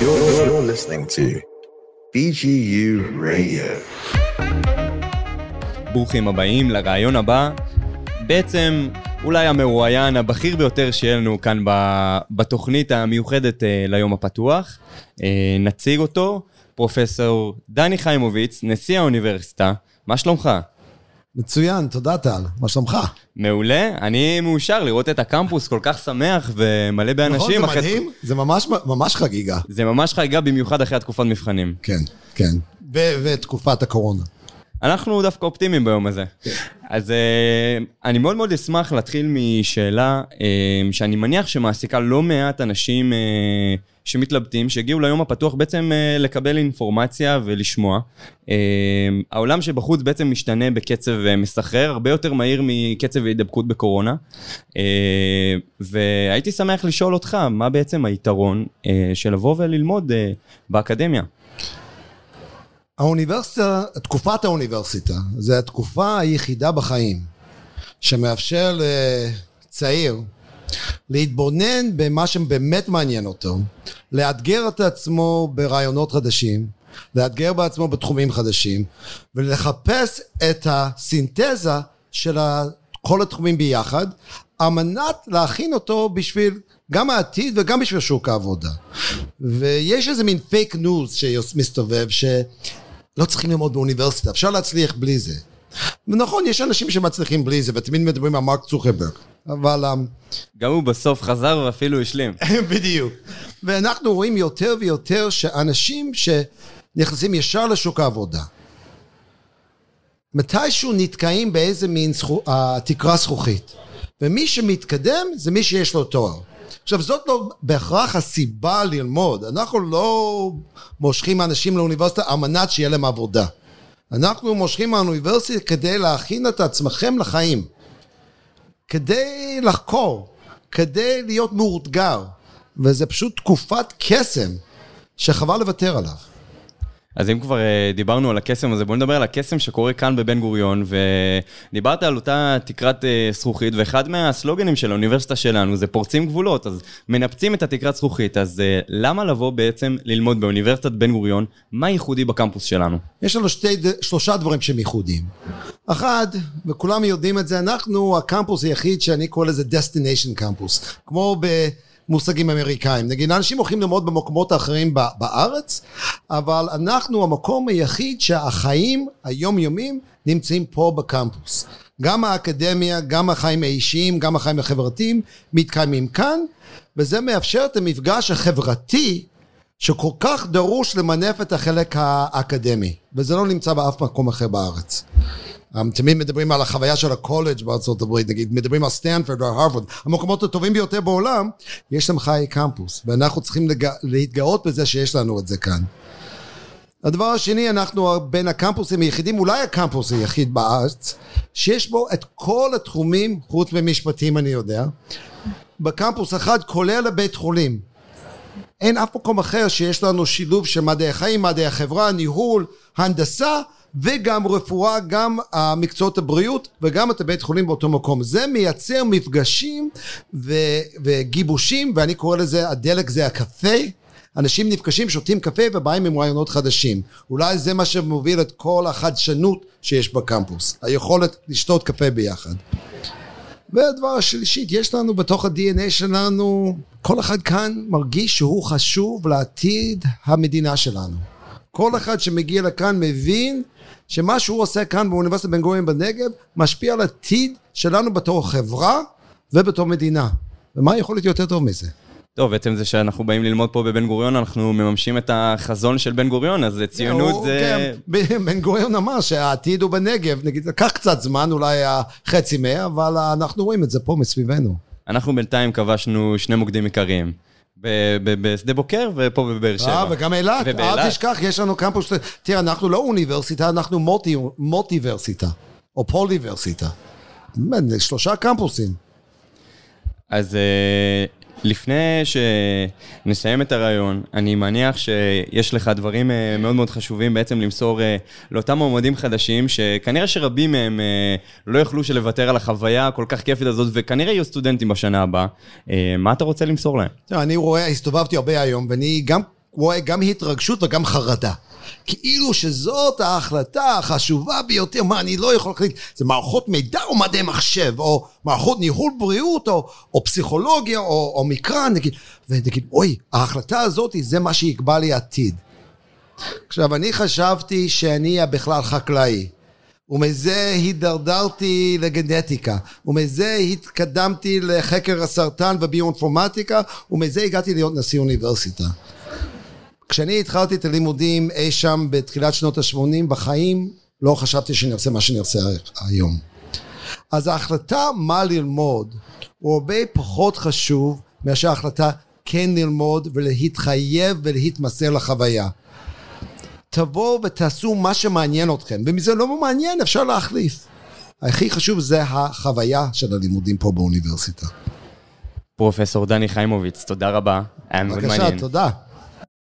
You're, you're listening to BGU Radio. ברוכים הבאים לרעיון הבא. בעצם אולי המרואיין הבכיר ביותר שיהיה לנו כאן בתוכנית המיוחדת אה, ליום הפתוח. אה, נציג אותו, פרופסור דני חיימוביץ, נשיא האוניברסיטה. מה שלומך? מצוין, תודה טל. מה שלומך? מעולה, אני מאושר לראות את הקמפוס כל כך שמח ומלא באנשים. נכון, זה אחרי- מדהים? זה ממש, ממש חגיגה. זה ממש חגיגה במיוחד אחרי התקופת מבחנים. כן, כן. ו- ותקופת הקורונה. אנחנו דווקא אופטימיים ביום הזה. אז אה, אני מאוד מאוד אשמח להתחיל משאלה אה, שאני מניח שמעסיקה לא מעט אנשים אה, שמתלבטים, שהגיעו ליום הפתוח בעצם לקבל אינפורמציה ולשמוע. העולם שבחוץ בעצם משתנה בקצב מסחרר, הרבה יותר מהיר מקצב ההידבקות בקורונה. והייתי שמח לשאול אותך, מה בעצם היתרון של לבוא וללמוד באקדמיה? האוניברסיטה, תקופת האוניברסיטה, זה התקופה היחידה בחיים שמאפשר לצעיר להתבונן במה שבאמת מעניין אותו, לאתגר את עצמו ברעיונות חדשים, לאתגר בעצמו בתחומים חדשים, ולחפש את הסינתזה של כל התחומים ביחד, על מנת להכין אותו בשביל גם העתיד וגם בשביל שוק העבודה. ויש איזה מין פייק ניוז שמסתובב, שלא צריכים ללמוד באוניברסיטה, אפשר להצליח בלי זה. ונכון, יש אנשים שמצליחים בלי זה, ותמיד מדברים על מרק צוקרברג, אבל... אמ, גם הוא בסוף חזר ואפילו השלים. בדיוק. ואנחנו רואים יותר ויותר שאנשים שנכנסים ישר לשוק העבודה, מתישהו נתקעים באיזה מין זכו, uh, תקרה זכוכית. ומי שמתקדם זה מי שיש לו תואר. עכשיו זאת לא בהכרח הסיבה ללמוד, אנחנו לא מושכים אנשים לאוניברסיטה על מנת שיהיה להם עבודה. אנחנו מושכים לאוניברסיטה כדי להכין את עצמכם לחיים. כדי לחקור, כדי להיות מאותגר, וזה פשוט תקופת קסם שחבל לוותר עליו. אז אם כבר אה, דיברנו על הקסם הזה, בוא נדבר על הקסם שקורה כאן בבן גוריון, ודיברת על אותה תקרת אה, זכוכית, ואחד מהסלוגנים של האוניברסיטה שלנו זה פורצים גבולות, אז מנפצים את התקרת זכוכית, אז אה, למה לבוא בעצם ללמוד באוניברסיטת בן גוריון? מה ייחודי בקמפוס שלנו? יש לנו שתי, שלושה דברים שהם ייחודיים. אחד, וכולם יודעים את זה, אנחנו הקמפוס היחיד שאני קורא לזה destination קמפוס, כמו במושגים אמריקאים. נגיד, אנשים הולכים ללמוד במקומות האחרים בארץ, אבל אנחנו המקום היחיד שהחיים היומיומיים נמצאים פה בקמפוס. גם האקדמיה, גם החיים האישיים, גם החיים החברתיים מתקיימים כאן, וזה מאפשר את המפגש החברתי שכל כך דרוש למנף את החלק האקדמי, וזה לא נמצא באף מקום אחר בארץ. Um, תמיד מדברים על החוויה של הקולג' בארצות הברית, נגיד, מדברים על סטנפורד או הרווארד, המקומות הטובים ביותר בעולם, יש להם חיי קמפוס, ואנחנו צריכים לג... להתגאות בזה שיש לנו את זה כאן. הדבר השני, אנחנו בין הקמפוסים היחידים, אולי הקמפוס היחיד בארץ, שיש בו את כל התחומים, חוץ ממשפטים אני יודע, בקמפוס אחד, כולל הבית חולים. אין אף מקום אחר שיש לנו שילוב של מדעי החיים, מדעי החברה, ניהול, הנדסה וגם רפואה, גם מקצועות הבריאות וגם את הבית חולים באותו מקום. זה מייצר מפגשים ו- וגיבושים ואני קורא לזה, הדלק זה הקפה. אנשים נפגשים, שותים קפה ובאים עם רעיונות חדשים. אולי זה מה שמוביל את כל החדשנות שיש בקמפוס. היכולת לשתות קפה ביחד. והדבר השלישית, יש לנו בתוך ה-DNA שלנו, כל אחד כאן מרגיש שהוא חשוב לעתיד המדינה שלנו. כל אחד שמגיע לכאן מבין שמה שהוא עושה כאן באוניברסיטת בן גוריון בנגב משפיע על העתיד שלנו בתור חברה ובתור מדינה. ומה יכול להיות יותר טוב מזה? טוב, בעצם זה שאנחנו באים ללמוד פה בבן גוריון, אנחנו מממשים את החזון של בן גוריון, אז ציונות זה... כן, בן גוריון אמר שהעתיד הוא בנגב, נגיד, לקח קצת זמן, אולי חצי מאה, אבל אנחנו רואים את זה פה מסביבנו. אנחנו בינתיים כבשנו שני מוקדים עיקריים. בשדה בוקר ופה בבאר שבע. אה, וגם אילת. אל תשכח, יש לנו קמפוס, תראה, אנחנו לא אוניברסיטה, אנחנו מולטיברסיטה, או פוליברסיטה. שלושה קמפוסים. אז אה, לפני שנסיים את הרעיון, אני מניח שיש לך דברים אה, מאוד מאוד חשובים בעצם למסור אה, לאותם מועמדים חדשים, שכנראה שרבים מהם אה, לא יוכלו שלוותר על החוויה הכל כך כיפית הזאת, וכנראה יהיו סטודנטים בשנה הבאה. אה, מה אתה רוצה למסור להם? תראה, אני רואה, הסתובבתי הרבה היום, ואני גם רואה גם התרגשות וגם חרדה. כאילו שזאת ההחלטה החשובה ביותר, מה אני לא יכול להחליט, זה מערכות מידע או מדעי מחשב, או מערכות ניהול בריאות, או, או פסיכולוגיה, או, או מקרא, נגיד, ונגיד, אוי, ההחלטה הזאת זה מה שיקבע לי עתיד. עכשיו, אני חשבתי שאני בכלל חקלאי. ומזה הידרדרתי לגנטיקה, ומזה התקדמתי לחקר הסרטן וביואינפורמטיקה, ומזה הגעתי להיות נשיא אוניברסיטה. כשאני התחלתי את הלימודים אי שם בתחילת שנות ה-80 בחיים, לא חשבתי שאני עושה מה שאני עושה היום. אז ההחלטה מה ללמוד הוא הרבה פחות חשוב מאשר ההחלטה כן ללמוד ולהתחייב ולהתמסר לחוויה. תבואו ותעשו מה שמעניין אתכם, ואם זה לא מעניין אפשר להחליף. הכי חשוב זה החוויה של הלימודים פה באוניברסיטה. פרופסור דני חיימוביץ, תודה רבה. היה מאוד מעניין. בבקשה, תודה.